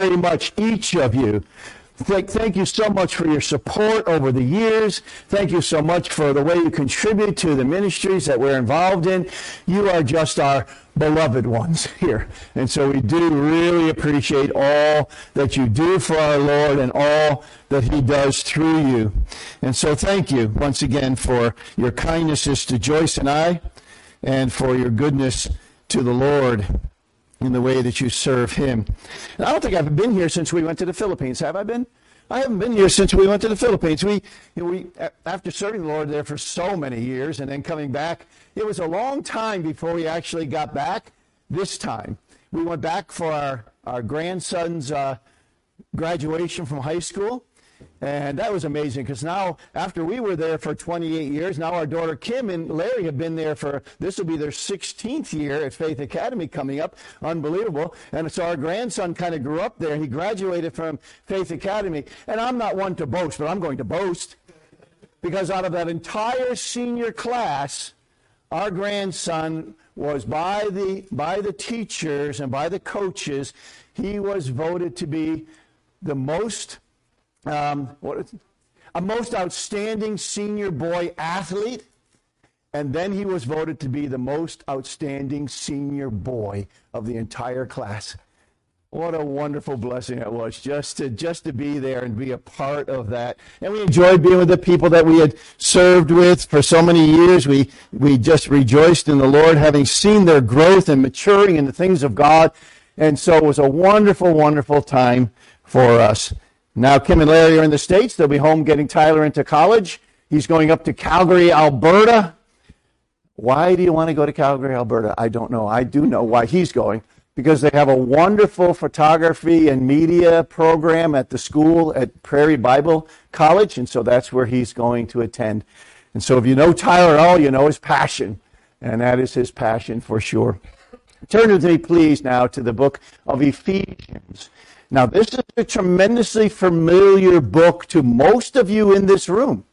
very much, each of you. Thank, thank you so much for your support over the years. Thank you so much for the way you contribute to the ministries that we're involved in. You are just our beloved ones here. And so we do really appreciate all that you do for our Lord and all that He does through you. And so thank you once again for your kindnesses to Joyce and I and for your goodness to the Lord in the way that you serve Him. And I don't think I've been here since we went to the Philippines. Have I been? I haven't been here since we went to the Philippines. We, we, after serving the Lord there for so many years and then coming back, it was a long time before we actually got back this time. We went back for our, our grandson's uh, graduation from high school. And that was amazing because now, after we were there for 28 years, now our daughter Kim and Larry have been there for, this will be their 16th year at Faith Academy coming up. Unbelievable. And so our grandson kind of grew up there. He graduated from Faith Academy. And I'm not one to boast, but I'm going to boast because out of that entire senior class, our grandson was by the, by the teachers and by the coaches, he was voted to be the most um, what, a most outstanding senior boy athlete, and then he was voted to be the most outstanding senior boy of the entire class. What a wonderful blessing it was just to just to be there and be a part of that. And we enjoyed being with the people that we had served with for so many years. We we just rejoiced in the Lord, having seen their growth and maturing in the things of God. And so it was a wonderful, wonderful time for us. Now, Kim and Larry are in the States. They'll be home getting Tyler into college. He's going up to Calgary, Alberta. Why do you want to go to Calgary, Alberta? I don't know. I do know why he's going. Because they have a wonderful photography and media program at the school at Prairie Bible College, and so that's where he's going to attend. And so if you know Tyler at all, you know his passion, and that is his passion for sure. Turn with me, please, now to the book of Ephesians. Now, this is a tremendously familiar book to most of you in this room.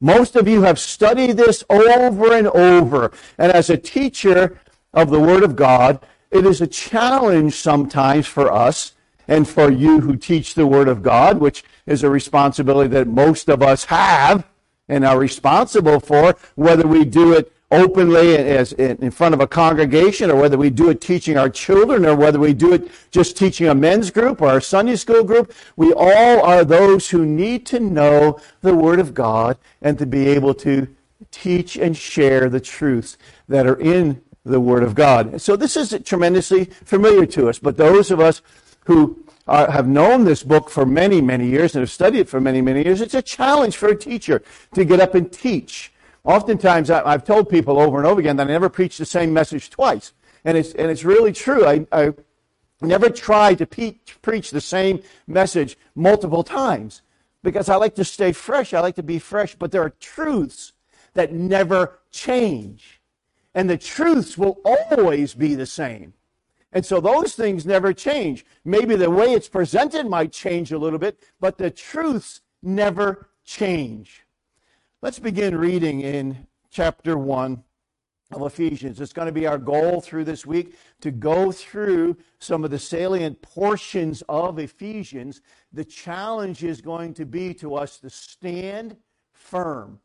Most of you have studied this over and over. And as a teacher of the Word of God, it is a challenge sometimes for us and for you who teach the Word of God, which is a responsibility that most of us have and are responsible for, whether we do it openly as in front of a congregation or whether we do it teaching our children or whether we do it just teaching a men's group or a Sunday school group, we all are those who need to know the Word of God and to be able to teach and share the truths that are in the Word of God. So this is tremendously familiar to us, but those of us who are, have known this book for many, many years and have studied it for many, many years, it's a challenge for a teacher to get up and teach Oftentimes, I, have told people over and over again that I never preach the same message twice. And it's, and it's really true. I, I never try to pe- preach the same message multiple times because I like to stay fresh. I like to be fresh. But there are truths that never change. And the truths will always be the same. And so those things never change. Maybe the way it's presented might change a little bit, but the truths never change. Let's begin reading in chapter 1 of Ephesians. It's going to be our goal through this week to go through some of the salient portions of Ephesians. The challenge is going to be to us to stand firm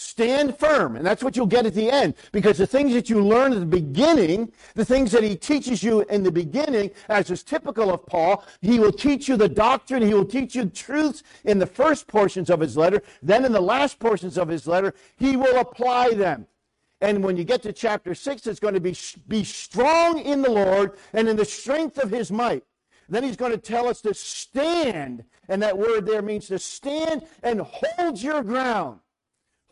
Stand firm. And that's what you'll get at the end. Because the things that you learn at the beginning, the things that he teaches you in the beginning, as is typical of Paul, he will teach you the doctrine, he will teach you truths in the first portions of his letter. Then in the last portions of his letter, he will apply them. And when you get to chapter 6, it's going to be, be strong in the Lord and in the strength of his might. Then he's going to tell us to stand. And that word there means to stand and hold your ground.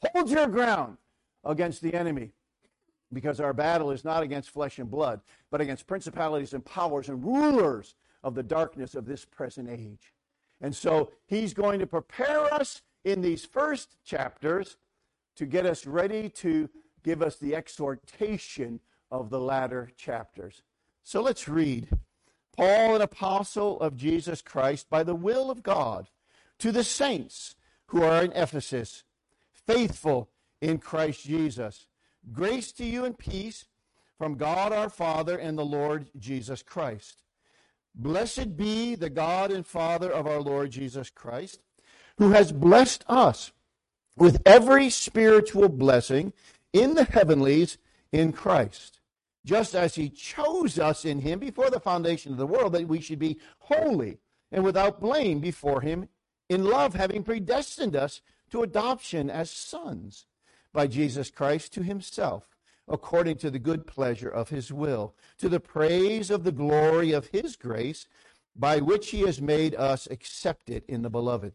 Hold your ground against the enemy because our battle is not against flesh and blood, but against principalities and powers and rulers of the darkness of this present age. And so he's going to prepare us in these first chapters to get us ready to give us the exhortation of the latter chapters. So let's read. Paul, an apostle of Jesus Christ, by the will of God, to the saints who are in Ephesus faithful in Christ Jesus. Grace to you and peace from God our Father and the Lord Jesus Christ. Blessed be the God and Father of our Lord Jesus Christ, who has blessed us with every spiritual blessing in the heavenlies in Christ, just as he chose us in him before the foundation of the world, that we should be holy and without blame before him in love, having predestined us to adoption as sons by Jesus Christ to himself, according to the good pleasure of his will, to the praise of the glory of his grace, by which he has made us accepted in the beloved.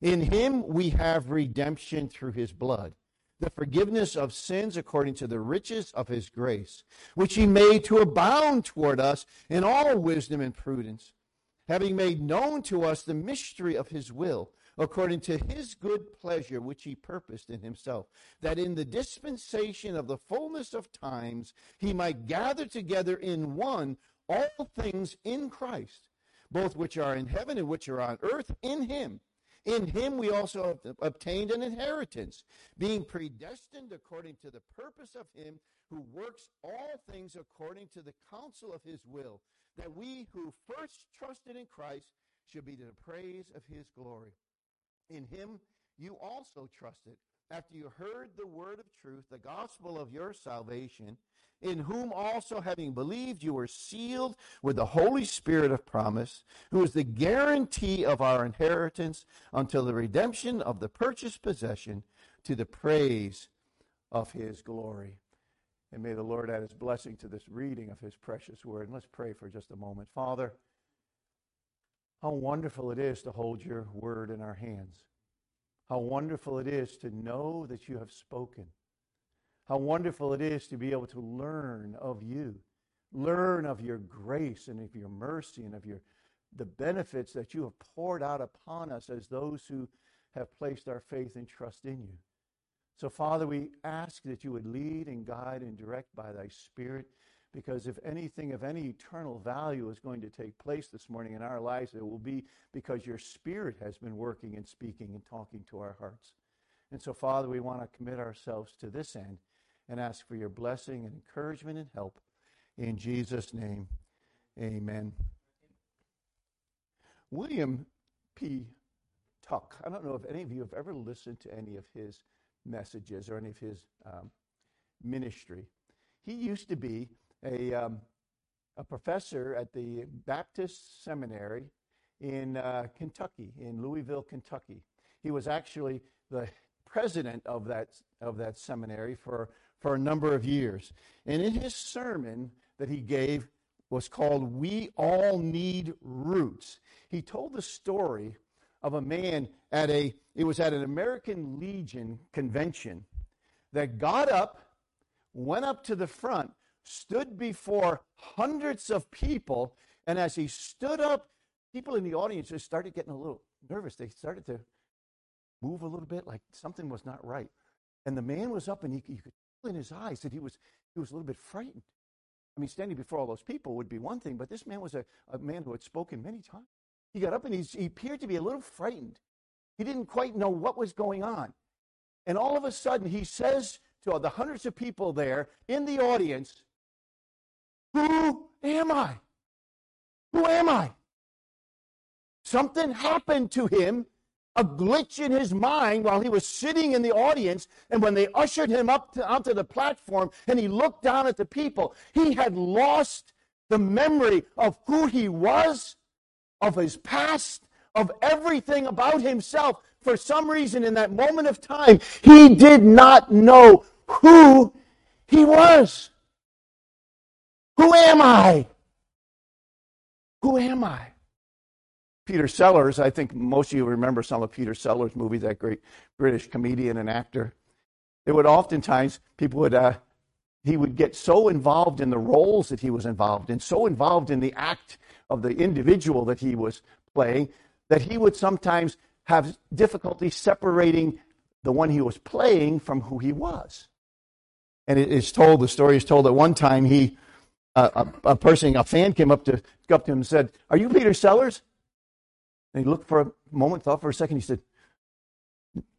In him we have redemption through his blood, the forgiveness of sins according to the riches of his grace, which he made to abound toward us in all wisdom and prudence, having made known to us the mystery of his will according to his good pleasure which he purposed in himself, that in the dispensation of the fullness of times he might gather together in one all things in Christ, both which are in heaven and which are on earth, in him. In him we also obtained an inheritance, being predestined according to the purpose of him who works all things according to the counsel of his will, that we who first trusted in Christ should be to the praise of his glory. In him you also trusted after you heard the word of truth, the gospel of your salvation, in whom also having believed you were sealed with the Holy Spirit of promise, who is the guarantee of our inheritance until the redemption of the purchased possession to the praise of his glory. And may the Lord add his blessing to this reading of his precious word. And let's pray for just a moment. Father, how wonderful it is to hold your word in our hands. How wonderful it is to know that you have spoken. How wonderful it is to be able to learn of you, learn of your grace and of your mercy and of your the benefits that you have poured out upon us as those who have placed our faith and trust in you. So, Father, we ask that you would lead and guide and direct by thy Spirit because if anything of any eternal value is going to take place this morning in our lives, it will be because your Spirit has been working and speaking and talking to our hearts. And so, Father, we want to commit ourselves to this end and ask for your blessing and encouragement and help. In Jesus' name, amen. William P. Tuck. I don't know if any of you have ever listened to any of his messages or any of his um, ministry. He used to be a, um, a professor at the Baptist Seminary in uh, Kentucky, in Louisville, Kentucky. He was actually the president of that, of that seminary for, for a number of years. And in his sermon that he gave was called We All Need Roots. He told the story of a man at a, it was at an American Legion convention that got up, went up to the front, stood before hundreds of people, and as he stood up, people in the audience just started getting a little nervous. They started to move a little bit, like something was not right. And the man was up, and he, you could tell in his eyes that he was, he was a little bit frightened. I mean, standing before all those people would be one thing, but this man was a, a man who had spoken many times. He got up and he appeared to be a little frightened. He didn't quite know what was going on. And all of a sudden, he says to the hundreds of people there in the audience, who am I? Who am I? Something happened to him, a glitch in his mind while he was sitting in the audience. And when they ushered him up to, onto the platform and he looked down at the people, he had lost the memory of who he was, of his past, of everything about himself. For some reason, in that moment of time, he did not know who he was. Who am I? Who am I? Peter Sellers, I think most of you remember some of Peter Sellers' movies, that great British comedian and actor. It would oftentimes, people would, uh, he would get so involved in the roles that he was involved in, so involved in the act of the individual that he was playing, that he would sometimes have difficulty separating the one he was playing from who he was. And it is told, the story is told that one time he a, a, person, a fan came up to, up to him and said, Are you Peter Sellers? And he looked for a moment, thought for a second. He said,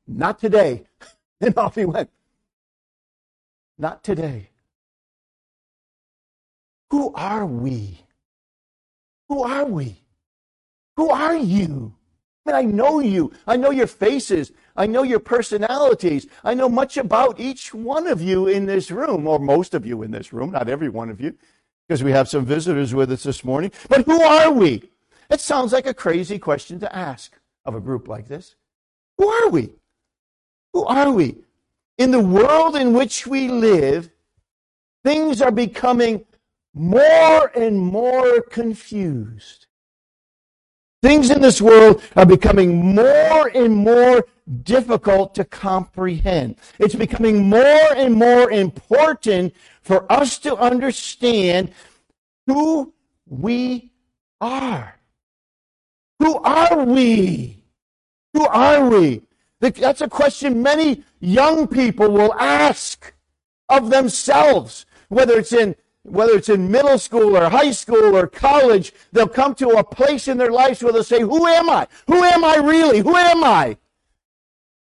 Not today. And off he went. Not today. Who are we? Who are we? Who are you? I mean, I know you. I know your faces. I know your personalities. I know much about each one of you in this room, or most of you in this room, not every one of you, because we have some visitors with us this morning. But who are we? It sounds like a crazy question to ask of a group like this. Who are we? Who are we? In the world in which we live, things are becoming more and more confused. Things in this world are becoming more and more difficult to comprehend. It's becoming more and more important for us to understand who we are. Who are we? Who are we? That's a question many young people will ask of themselves, whether it's in whether it's in middle school or high school or college, they'll come to a place in their lives where they'll say, Who am I? Who am I really? Who am I?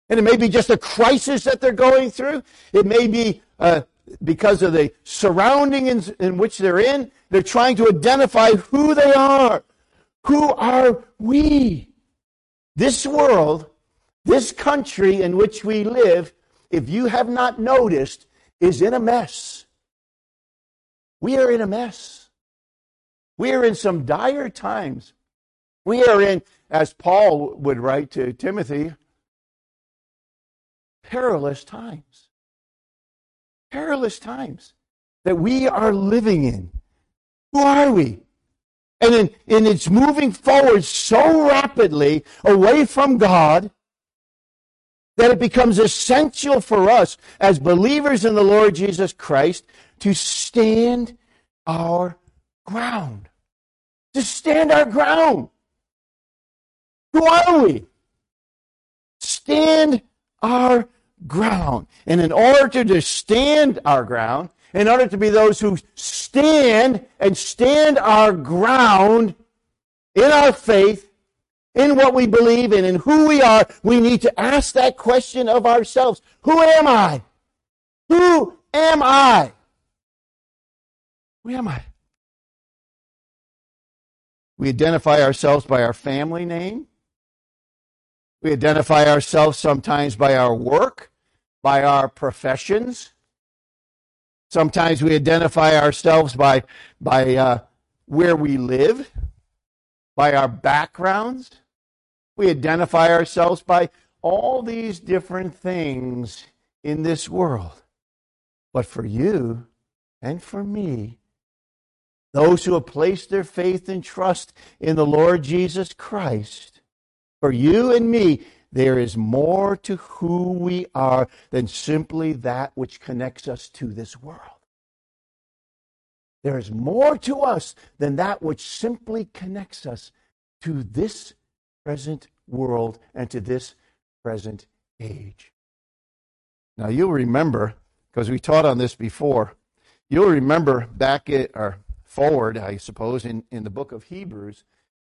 And it may be just a crisis that they're going through. It may be uh, because of the surrounding in, in which they're in. They're trying to identify who they are. Who are we? This world, this country in which we live, if you have not noticed, is in a mess. We are in a mess. We are in some dire times. We are in, as Paul would write to Timothy, perilous times. Perilous times that we are living in. Who are we? And, in, and it's moving forward so rapidly away from God that it becomes essential for us as believers in the Lord Jesus Christ to stand our ground. To stand our ground. Who are we? Stand our ground. And in order to stand our ground, in order to be those who stand and stand our ground in our faith, in what we believe in, and who we are, we need to ask that question of ourselves Who am I? Who am I? Who am I? We identify ourselves by our family name. We identify ourselves sometimes by our work, by our professions. Sometimes we identify ourselves by, by uh, where we live, by our backgrounds. We identify ourselves by all these different things in this world. But for you and for me, those who have placed their faith and trust in the Lord Jesus Christ, for you and me, there is more to who we are than simply that which connects us to this world. There is more to us than that which simply connects us to this present world and to this present age. Now, you'll remember, because we taught on this before, you'll remember back at, or forward, I suppose, in, in the book of Hebrews,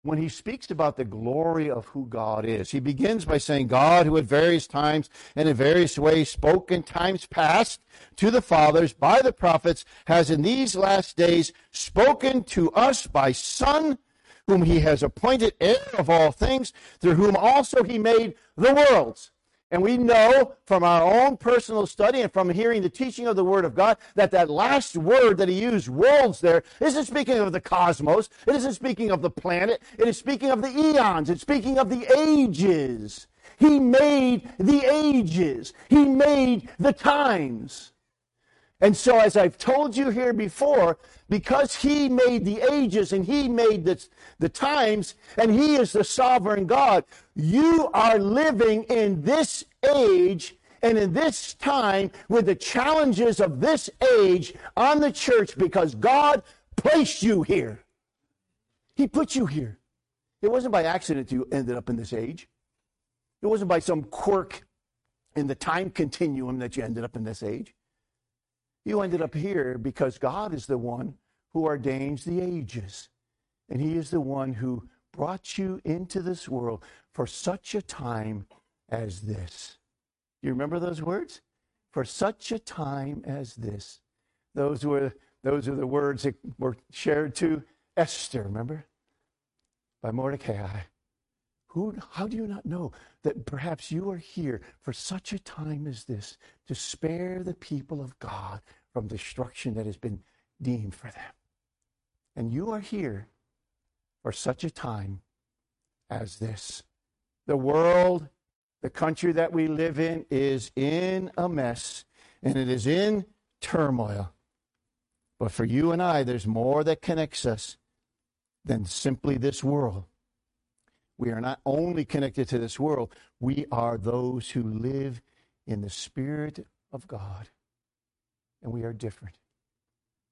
when he speaks about the glory of who God is. He begins by saying, God, who at various times and in various ways spoke in times past to the fathers by the prophets, has in these last days spoken to us by Son, whom he has appointed heir of all things, through whom also he made the worlds and we know from our own personal study and from hearing the teaching of the Word of God that that last word that he used, worlds, there, isn't speaking of the cosmos. It isn't speaking of the planet. It is speaking of the eons. It's speaking of the ages. He made the ages. He made the times. And so, as I've told you here before, because he made the ages and he made the, the times and he is the sovereign God, you are living in this age and in this time with the challenges of this age on the church because God placed you here. He put you here. It wasn't by accident you ended up in this age. It wasn't by some quirk in the time continuum that you ended up in this age. You ended up here because God is the one who ordains the ages. And He is the one who brought you into this world for such a time as this. You remember those words? For such a time as this. Those were those are the words that were shared to Esther, remember? by Mordecai. Who, how do you not know that perhaps you are here for such a time as this to spare the people of God from destruction that has been deemed for them? And you are here for such a time as this. The world, the country that we live in, is in a mess and it is in turmoil. But for you and I, there's more that connects us than simply this world. We are not only connected to this world, we are those who live in the Spirit of God. And we are different.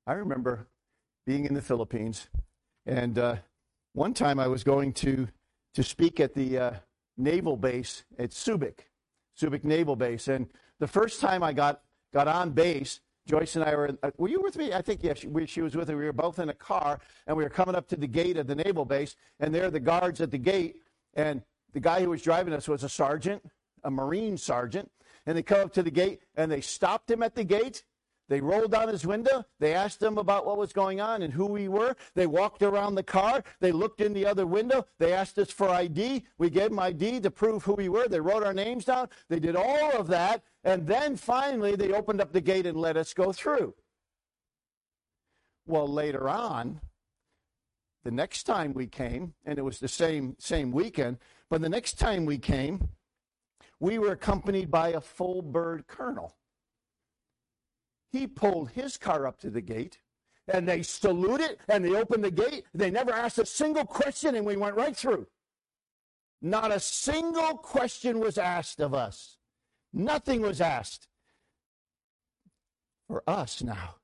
I remember being in the Philippines, and uh, one time I was going to, to speak at the uh, naval base at Subic, Subic Naval Base. And the first time I got, got on base, Joyce and I were, uh, were you with me? I think, yes, she, she was with me. We were both in a car, and we were coming up to the gate of the naval base, and there are the guards at the gate, and the guy who was driving us was a sergeant, a Marine sergeant, and they come up to the gate, and they stopped him at the gate. They rolled down his window. They asked him about what was going on and who we were. They walked around the car. They looked in the other window. They asked us for ID. We gave them ID to prove who we were. They wrote our names down. They did all of that. And then finally, they opened up the gate and let us go through. Well, later on, the next time we came, and it was the same, same weekend, but the next time we came, we were accompanied by a full bird colonel. He pulled his car up to the gate, and they saluted, and they opened the gate. They never asked a single question, and we went right through. Not a single question was asked of us. Nothing was asked. For us now,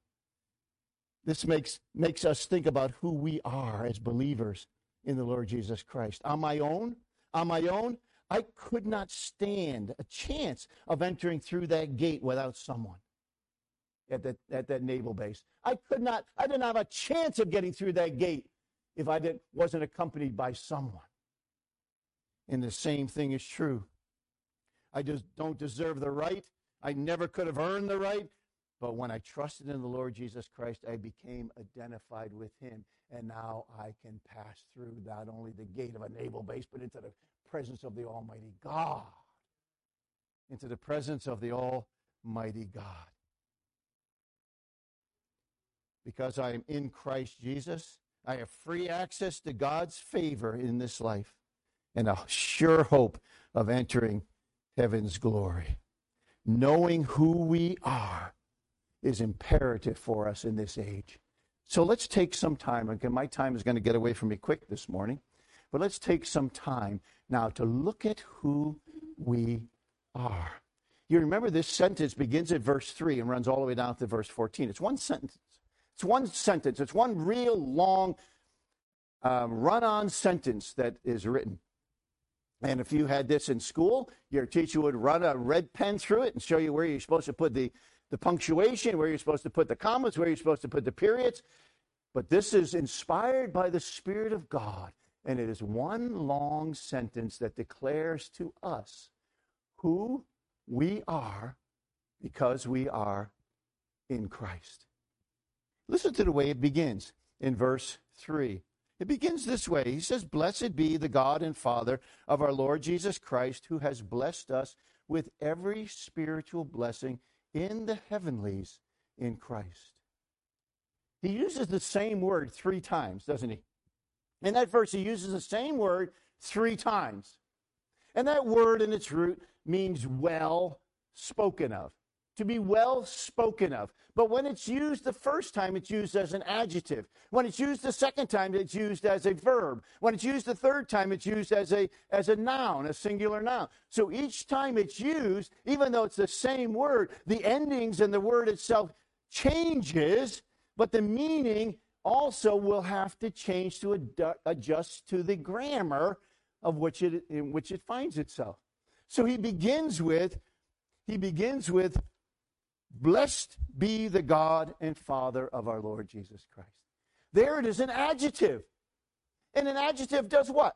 this makes, makes us think about who we are as believers in the Lord Jesus Christ. On my own, on my own, I could not stand a chance of entering through that gate without someone at that, at that naval base. I could not, I didn't have a chance of getting through that gate if I didn't, wasn't accompanied by someone. And the same thing is true I just don't deserve the right. I never could have earned the right. But when I trusted in the Lord Jesus Christ, I became identified with him. And now I can pass through not only the gate of a naval base, but into the presence of the Almighty God. Into the presence of the Almighty God. Because I am in Christ Jesus, I have free access to God's favor in this life and a sure hope of entering heaven's glory. Knowing who we are is imperative for us in this age. So let's take some time. Again, my time is going to get away from me quick this morning, but let's take some time now to look at who we are. You remember this sentence begins at verse 3 and runs all the way down to verse 14. It's one sentence. It's one sentence. It's one real long um, run on sentence that is written. And if you had this in school, your teacher would run a red pen through it and show you where you're supposed to put the, the punctuation, where you're supposed to put the commas, where you're supposed to put the periods. But this is inspired by the Spirit of God. And it is one long sentence that declares to us who we are because we are in Christ. Listen to the way it begins in verse 3. It begins this way. He says, Blessed be the God and Father of our Lord Jesus Christ, who has blessed us with every spiritual blessing in the heavenlies in Christ. He uses the same word three times, doesn't he? In that verse, he uses the same word three times. And that word in its root means well spoken of to be well spoken of. But when it's used the first time, it's used as an adjective. When it's used the second time, it's used as a verb. When it's used the third time, it's used as a, as a noun, a singular noun. So each time it's used, even though it's the same word, the endings and the word itself changes, but the meaning also will have to change to ad- adjust to the grammar of which it, in which it finds itself. So he begins with, he begins with Blessed be the God and Father of our Lord Jesus Christ. There it is an adjective. And an adjective does what?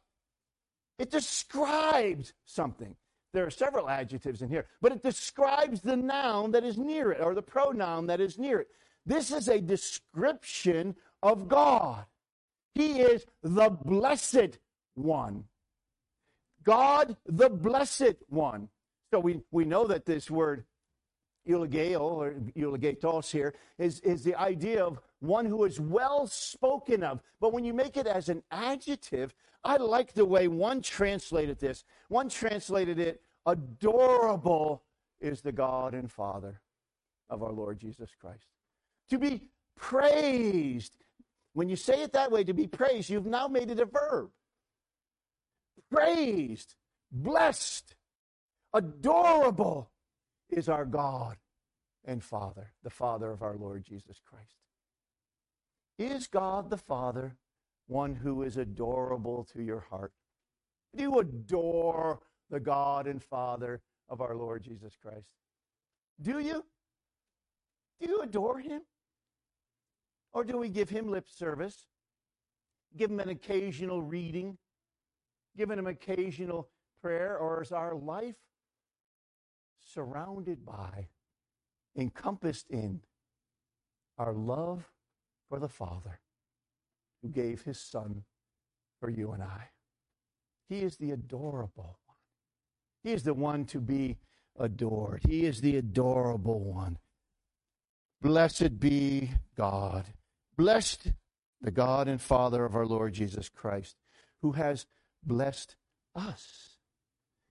It describes something. There are several adjectives in here, but it describes the noun that is near it or the pronoun that is near it. This is a description of God. He is the blessed One. God the Blessed One. So we, we know that this word eulogeo or eulogetos here is, is the idea of one who is well spoken of. But when you make it as an adjective, I like the way one translated this. One translated it, adorable is the God and Father of our Lord Jesus Christ. To be praised. When you say it that way, to be praised, you've now made it a verb. Praised, blessed, adorable is our God and Father, the Father of our Lord Jesus Christ. Is God the Father one who is adorable to your heart? Do you adore the God and Father of our Lord Jesus Christ? Do you? Do you adore him? Or do we give him lip service? Give him an occasional reading? Give him an occasional prayer? Or is our life surrounded by, encompassed in our love for the Father who gave his Son for you and I? He is the adorable one. He is the one to be adored. He is the adorable one. Blessed be God. Blessed the God and Father of our Lord Jesus Christ, who has blessed us.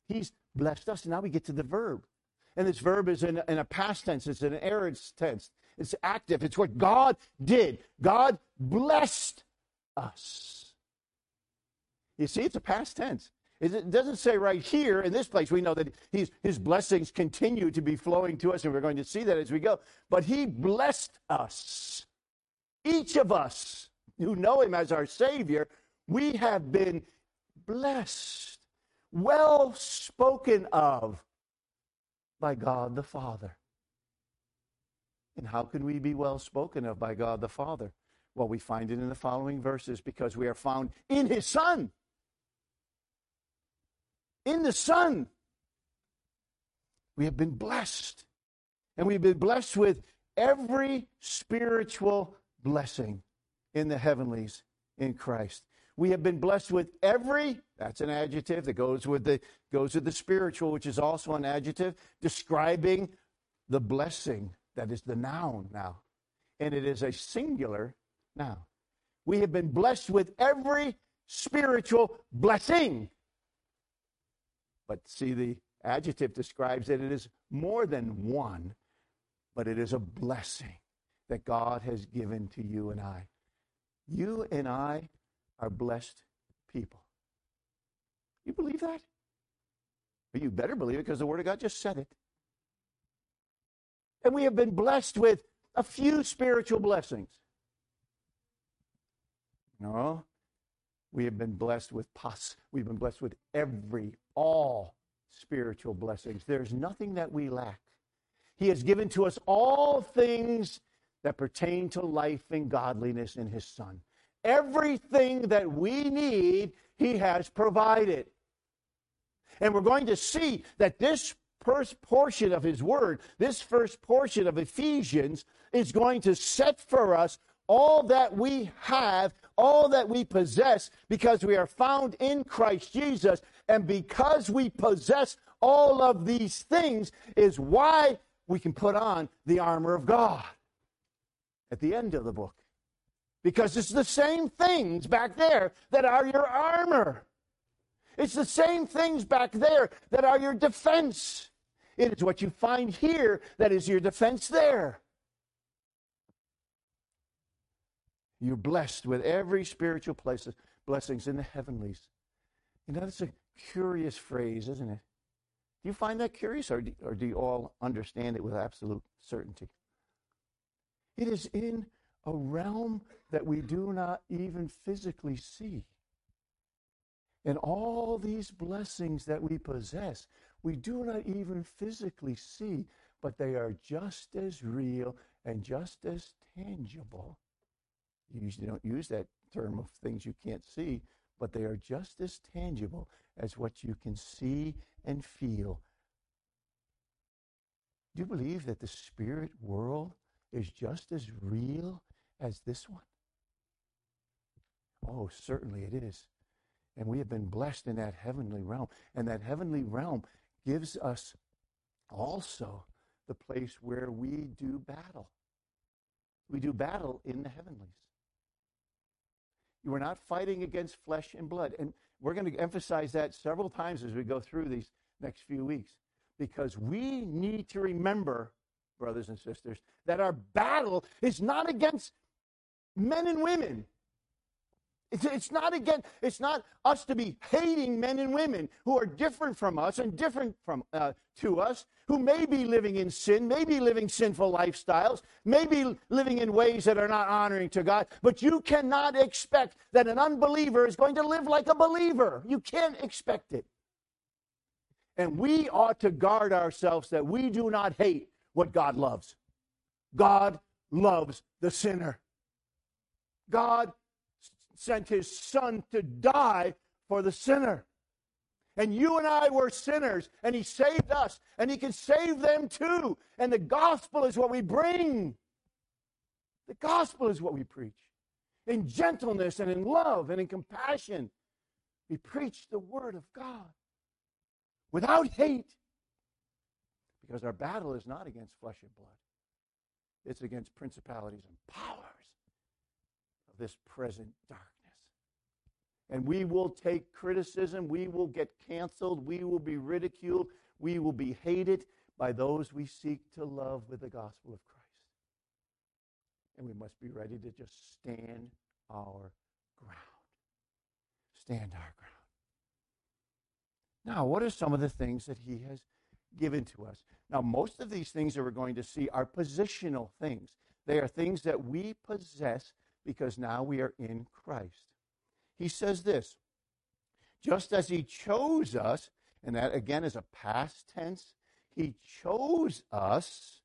He's blessed us. And now we get to the verb. And this verb is in, in a past tense, it's an aorist tense. It's active. It's what God did. God blessed us. You see, it's a past tense. It doesn't say right here in this place. We know that he's, his blessings continue to be flowing to us, and we're going to see that as we go. But he blessed us. Each of us who know him as our Savior, we have been blessed, well spoken of by God the Father. And how can we be well spoken of by God the Father? Well, we find it in the following verses because we are found in his Son in the Son. We have been blessed. And we've been blessed with every spiritual blessing in the heavenlies in Christ. We have been blessed with every, that's an adjective that goes with the goes with the spiritual, which is also an adjective describing the blessing. That is the noun now. And it is a singular noun. We have been blessed with every spiritual blessing but see, the adjective describes that it is more than one, but it is a blessing that God has given to you and I. You and I are blessed people. You believe that? But you better believe it because the Word of God just said it. And we have been blessed with a few spiritual blessings. No, we have been blessed with pus. We've been blessed with every, all spiritual blessings. There's nothing that we lack. He has given to us all things that pertain to life and godliness in His Son. Everything that we need, He has provided. And we're going to see that this first portion of His Word, this first portion of Ephesians, is going to set for us all that we have, all that we possess, because we are found in Christ Jesus. And because we possess all of these things, is why we can put on the armor of God at the end of the book. Because it's the same things back there that are your armor. It's the same things back there that are your defense. It is what you find here that is your defense there. You're blessed with every spiritual places, blessings in the heavenlies. You know, that's a curious phrase, isn't it? Do you find that curious, or do, or do you all understand it with absolute certainty? It is in a realm that we do not even physically see. And all these blessings that we possess, we do not even physically see, but they are just as real and just as tangible you usually don't use that term of things you can't see, but they are just as tangible as what you can see and feel. Do you believe that the spirit world is just as real as this one? Oh, certainly it is. And we have been blessed in that heavenly realm. And that heavenly realm gives us also the place where we do battle. We do battle in the heavenlies. You are not fighting against flesh and blood. And we're going to emphasize that several times as we go through these next few weeks because we need to remember, brothers and sisters, that our battle is not against men and women. It's, not again, it's not us to be hating men and women who are different from us and different from uh, to us, who may be living in sin, may be living sinful lifestyles, may be living in ways that are not honoring to God. But you cannot expect that an unbeliever is going to live like a believer. You can't expect it. And we ought to guard ourselves that we do not hate what God loves. God loves the sinner. God sent his son to die for the sinner. And you and I were sinners, and he saved us, and he can save them too. And the gospel is what we bring. The gospel is what we preach. In gentleness and in love and in compassion, we preach the word of God without hate. Because our battle is not against flesh and blood, it's against principalities and powers this present darkness. And we will take criticism, we will get canceled, we will be ridiculed, we will be hated by those we seek to love with the gospel of Christ. And we must be ready to just stand our ground. Stand our ground. Now, what are some of the things that he has given to us? Now, most of these things that we're going to see are positional things. They are things that we possess because now we are in Christ. He says this just as he chose us, and that again is a past tense, he chose us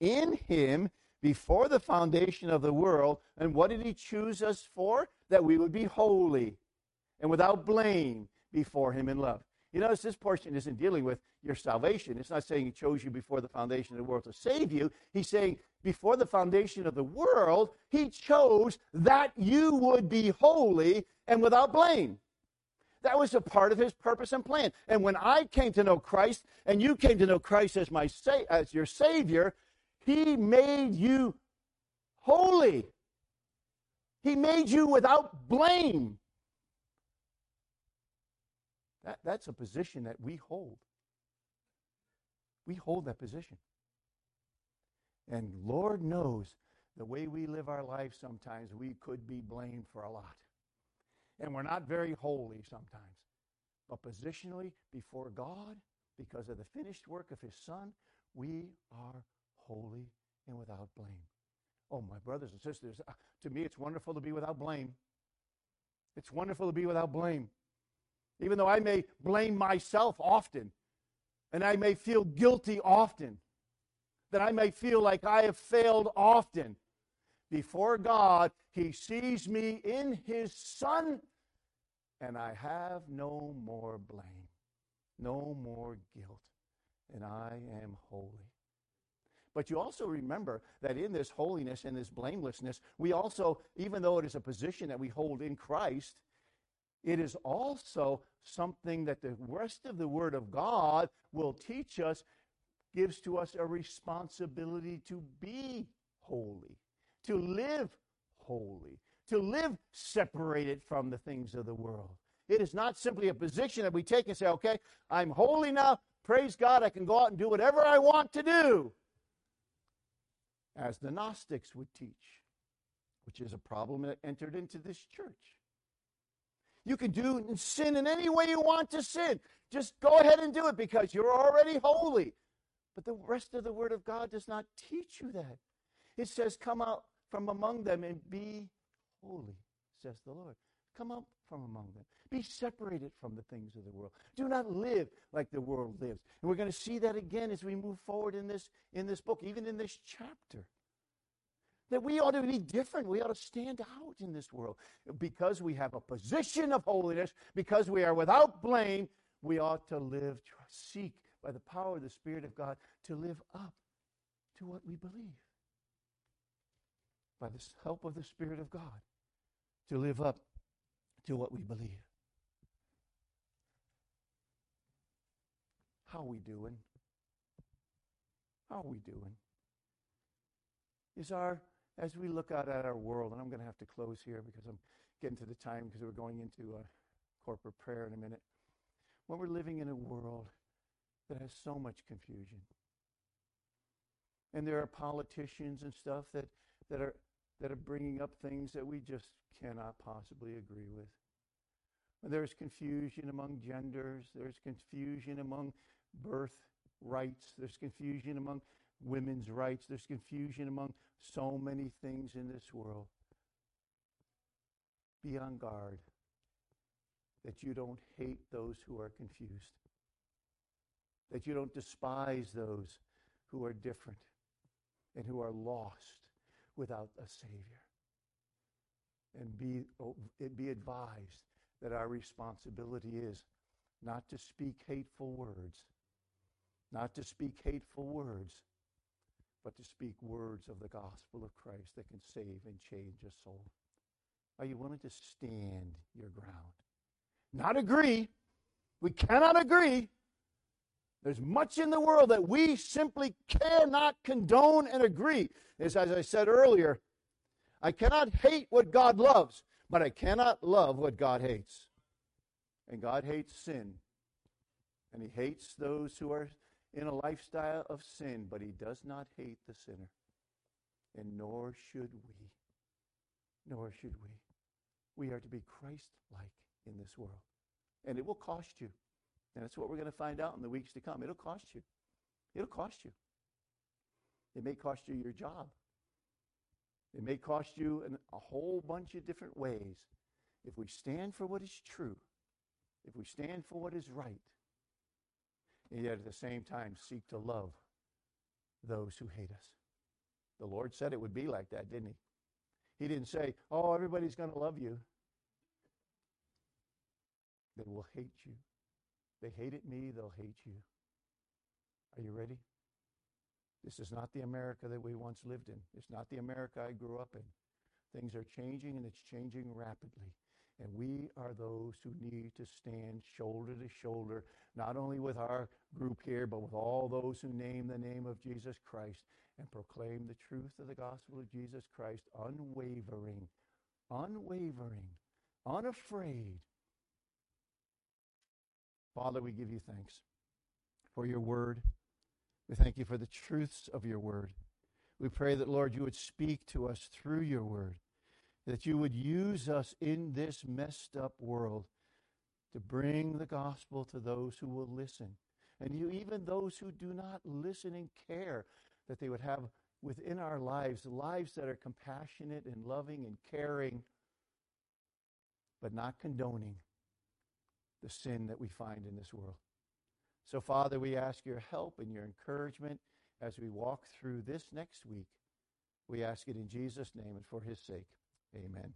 in him before the foundation of the world. And what did he choose us for? That we would be holy and without blame before him in love. You notice this portion isn't dealing with your salvation. It's not saying he chose you before the foundation of the world to save you. He's saying before the foundation of the world, he chose that you would be holy and without blame. That was a part of his purpose and plan. And when I came to know Christ and you came to know Christ as my sa- as your savior, he made you holy. He made you without blame. That, that's a position that we hold. We hold that position. And Lord knows the way we live our life sometimes, we could be blamed for a lot. And we're not very holy sometimes. But positionally, before God, because of the finished work of His Son, we are holy and without blame. Oh, my brothers and sisters, uh, to me, it's wonderful to be without blame. It's wonderful to be without blame even though I may blame myself often, and I may feel guilty often, that I may feel like I have failed often. Before God, He sees me in His Son, and I have no more blame, no more guilt, and I am holy. But you also remember that in this holiness and this blamelessness, we also, even though it is a position that we hold in Christ, it is also something that the rest of the Word of God will teach us, gives to us a responsibility to be holy, to live holy, to live separated from the things of the world. It is not simply a position that we take and say, okay, I'm holy now. Praise God, I can go out and do whatever I want to do. As the Gnostics would teach, which is a problem that entered into this church. You can do sin in any way you want to sin. Just go ahead and do it because you're already holy. But the rest of the Word of God does not teach you that. It says, Come out from among them and be holy, says the Lord. Come out from among them. Be separated from the things of the world. Do not live like the world lives. And we're going to see that again as we move forward in this, in this book, even in this chapter that we ought to be different. We ought to stand out in this world. Because we have a position of holiness, because we are without blame, we ought to live, to seek by the power of the Spirit of God to live up to what we believe. By the help of the Spirit of God to live up to what we believe. How are we doing? How are we doing? Is our as we look out at our world, and I'm going to have to close here because I'm getting to the time because we're going into a corporate prayer in a minute. When we're living in a world that has so much confusion, and there are politicians and stuff that, that are that are bringing up things that we just cannot possibly agree with. There's confusion among genders. There's confusion among birth rights. There's confusion among women's rights. There's confusion among so many things in this world. Be on guard that you don't hate those who are confused, that you don't despise those who are different and who are lost without a Savior. And be, be advised that our responsibility is not to speak hateful words, not to speak hateful words, but to speak words of the gospel of Christ that can save and change a soul. Are you willing to stand your ground? Not agree. We cannot agree. There's much in the world that we simply cannot condone and agree. As, as I said earlier, I cannot hate what God loves, but I cannot love what God hates. And God hates sin. And He hates those who are in a lifestyle of sin, but He does not hate the sinner. And nor should we. Nor should we. We are to be Christ like in this world. And it will cost you. And that's what we're going to find out in the weeks to come. It'll cost you. It'll cost you. It may cost you your job. It may cost you in a whole bunch of different ways. If we stand for what is true, if we stand for what is right, and yet at the same time seek to love those who hate us. The Lord said it would be like that, didn't He? He didn't say, oh, everybody's going to love you. They will hate you. They hated me, they'll hate you. Are you ready? This is not the America that we once lived in. It's not the America I grew up in. Things are changing and it's changing rapidly. And we are those who need to stand shoulder to shoulder, not only with our group here, but with all those who name the name of Jesus Christ and proclaim the truth of the gospel of Jesus Christ, unwavering, unwavering, unafraid. Father, we give you thanks for your word. We thank you for the truths of your word. We pray that, Lord, you would speak to us through your word, that you would use us in this messed up world to bring the gospel to those who will listen. And you, even those who do not listen and care, that they would have within our lives lives that are compassionate and loving and caring, but not condoning the sin that we find in this world. So, Father, we ask your help and your encouragement as we walk through this next week. We ask it in Jesus' name and for his sake. Amen.